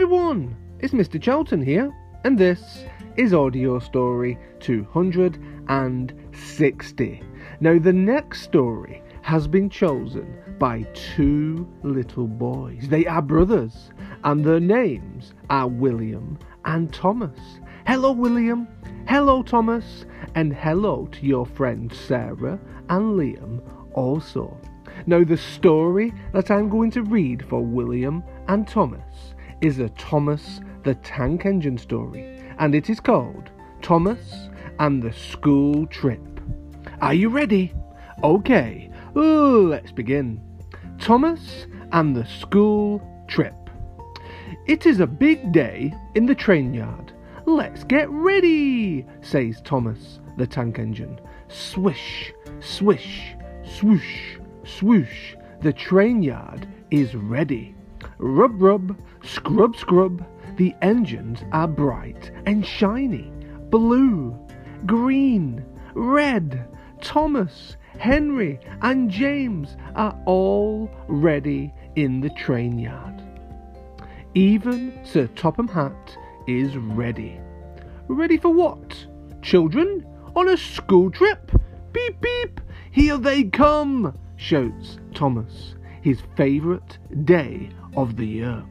everyone, it's Mr. Charlton here, and this is Audio Story 260. Now, the next story has been chosen by two little boys. They are brothers, and their names are William and Thomas. Hello, William. Hello, Thomas. And hello to your friends Sarah and Liam also. Now, the story that I'm going to read for William and Thomas is a Thomas the Tank Engine story, and it is called Thomas and the School Trip. Are you ready? Okay, Ooh, let's begin. Thomas and the School Trip. It is a big day in the train yard. Let's get ready, says Thomas the Tank Engine. Swish, swish, swoosh, swoosh. The train yard is ready. Rub, rub, scrub, scrub. The engines are bright and shiny. Blue, green, red. Thomas, Henry, and James are all ready in the train yard. Even Sir Topham Hatt is ready. Ready for what? Children? On a school trip? Beep beep! Here they come! shouts Thomas, his favourite day of the year.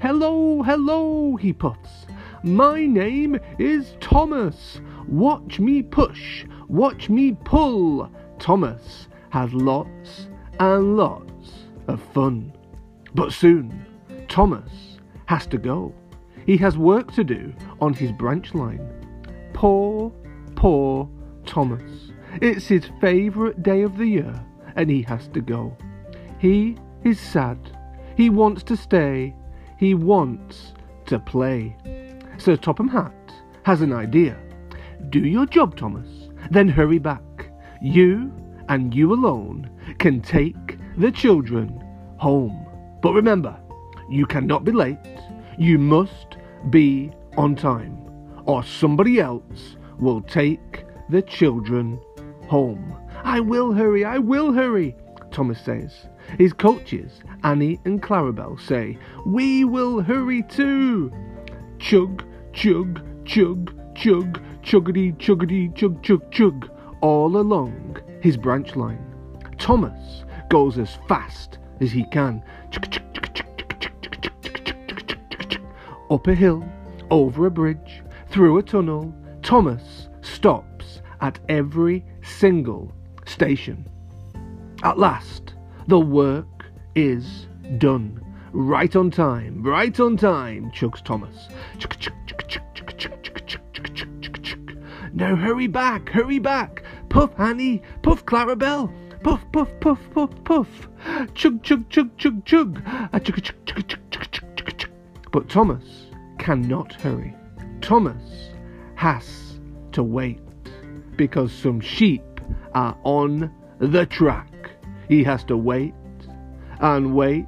Hello, hello, he puffs. My name is Thomas. Watch me push, watch me pull. Thomas has lots and lots of fun. But soon, Thomas has to go. He has work to do on his branch line. Poor, poor Thomas. It's his favourite day of the year, and he has to go. He is sad. He wants to stay. He wants to play. Sir Topham Hatt has an idea. Do your job, Thomas, then hurry back. You and you alone can take the children home. But remember, you cannot be late. You must be on time, or somebody else will take the children home. I will hurry, I will hurry, Thomas says. His coaches, Annie and Clarabel, say, We will hurry too. Chug, chug, chug, chug, chuggity, chuggity, chug, chug, chug, all along his branch line. Thomas goes as fast as he can. Up a hill, over a bridge, through a tunnel, Thomas stops at every single station. At last, the work is done. Right on time, right on time, chugs Thomas. Now hurry back, hurry back. Puff, Annie, puff, Clarabel. Puff, puff, puff, puff, puff. Chug, chug, chug, chug, chug. A chug, chug, chug, chug, chug, chug, chug. But Thomas cannot hurry. Thomas has to wait because some sheep are on the track. He has to wait and wait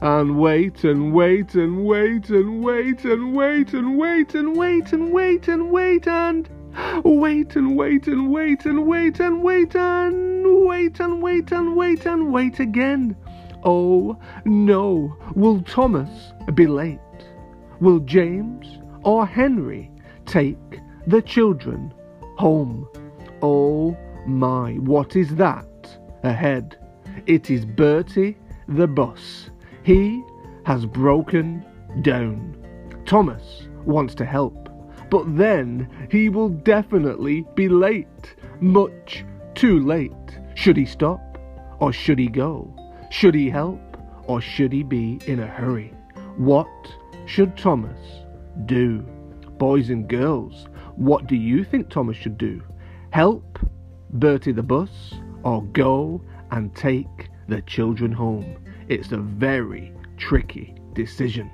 and wait and wait and wait and wait and wait and wait and wait and wait and wait and wait and wait and wait and wait and wait and wait and wait and wait and wait again. Oh no, will Thomas be late? Will James or Henry take the children home? Oh my, what is that ahead? It is Bertie the bus. He has broken down. Thomas wants to help, but then he will definitely be late. Much too late. Should he stop or should he go? Should he help or should he be in a hurry? What should Thomas do? Boys and girls, what do you think Thomas should do? Help Bertie the bus or go and take the children home? It's a very tricky decision.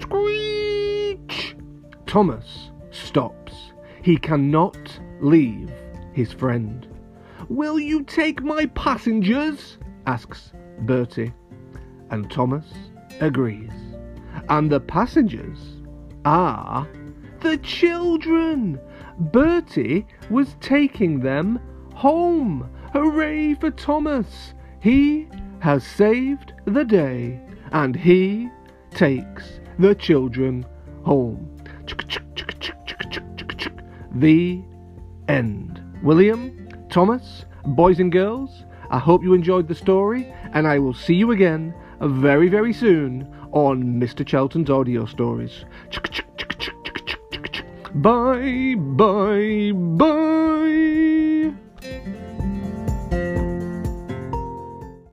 Screech! Thomas stops. He cannot leave his friend. Will you take my passengers? asks Bertie. And Thomas agrees. And the passengers are the children. Bertie was taking them home. Hooray for Thomas! He has saved the day, and he takes the children home. The end. William, Thomas, boys and girls, I hope you enjoyed the story, and I will see you again very, very soon on Mr. Charlton's audio stories. Bye, bye, bye.